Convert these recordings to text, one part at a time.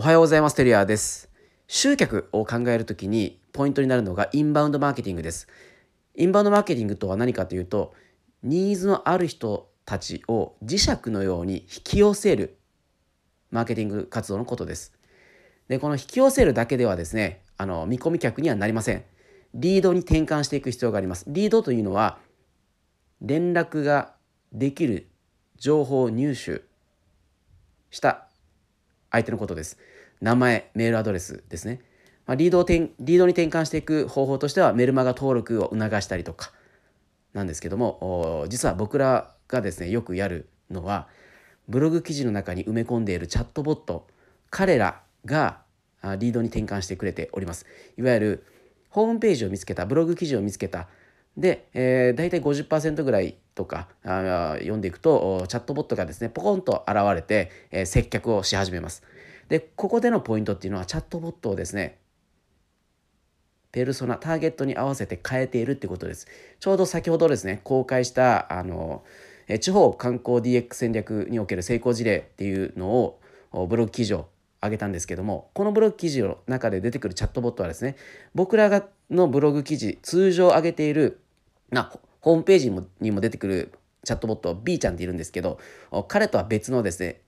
おはようございます。テリアです。集客を考えるときにポイントになるのがインバウンドマーケティングです。インバウンドマーケティングとは何かというと、ニーズのある人たちを磁石のように引き寄せるマーケティング活動のことです。で、この引き寄せるだけではですね、あの見込み客にはなりません。リードに転換していく必要があります。リードというのは、連絡ができる情報を入手した相手のことです。名前、メールアドレスですね。まあ、リードをリードに転換していく方法としてはメルマガ登録を促したりとかなんですけども実は僕らがですねよくやるのはブログ記事の中に埋め込んでいるチャットボット彼らがリードに転換してくれております。いわゆるホームページを見つけたブログ記事を見つけたで、えー、大体50%ぐらいとかあ読んでいくとチャットボットがですねポコンと現れて、えー、接客をし始めます。でここでのポイントっていうのはチャットボットをですねペルソナターゲットに合わせて変えているってことですちょうど先ほどですね公開したあの地方観光 DX 戦略における成功事例っていうのをブログ記事を上げたんですけどもこのブログ記事の中で出てくるチャットボットはですね僕らがのブログ記事通常上げているなホームページにも出てくるチャットボット B ちゃんっているんですけど彼とは別のですね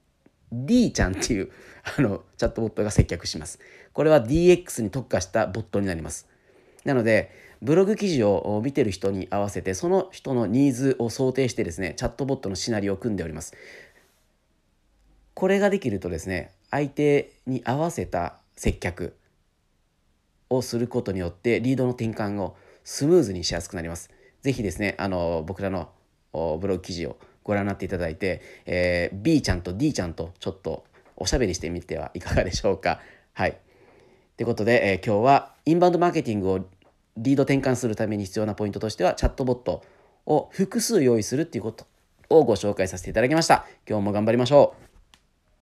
D ちゃんっていう あのチャットボットが接客します。これは DX に特化したボットになります。なので、ブログ記事を見てる人に合わせて、その人のニーズを想定してですね、チャットボットのシナリオを組んでおります。これができるとですね、相手に合わせた接客をすることによって、リードの転換をスムーズにしやすくなります。ぜひですね、あの僕らのブログ記事をご覧になっていただいて、えー、B ちゃんと D ちゃんとちょっとおしゃべりしてみてはいかがでしょうか。はい。ということで、えー、今日はインバウンドマーケティングをリード転換するために必要なポイントとしてはチャットボットを複数用意するっていうことをご紹介させていただきました。今日も頑張りましょう。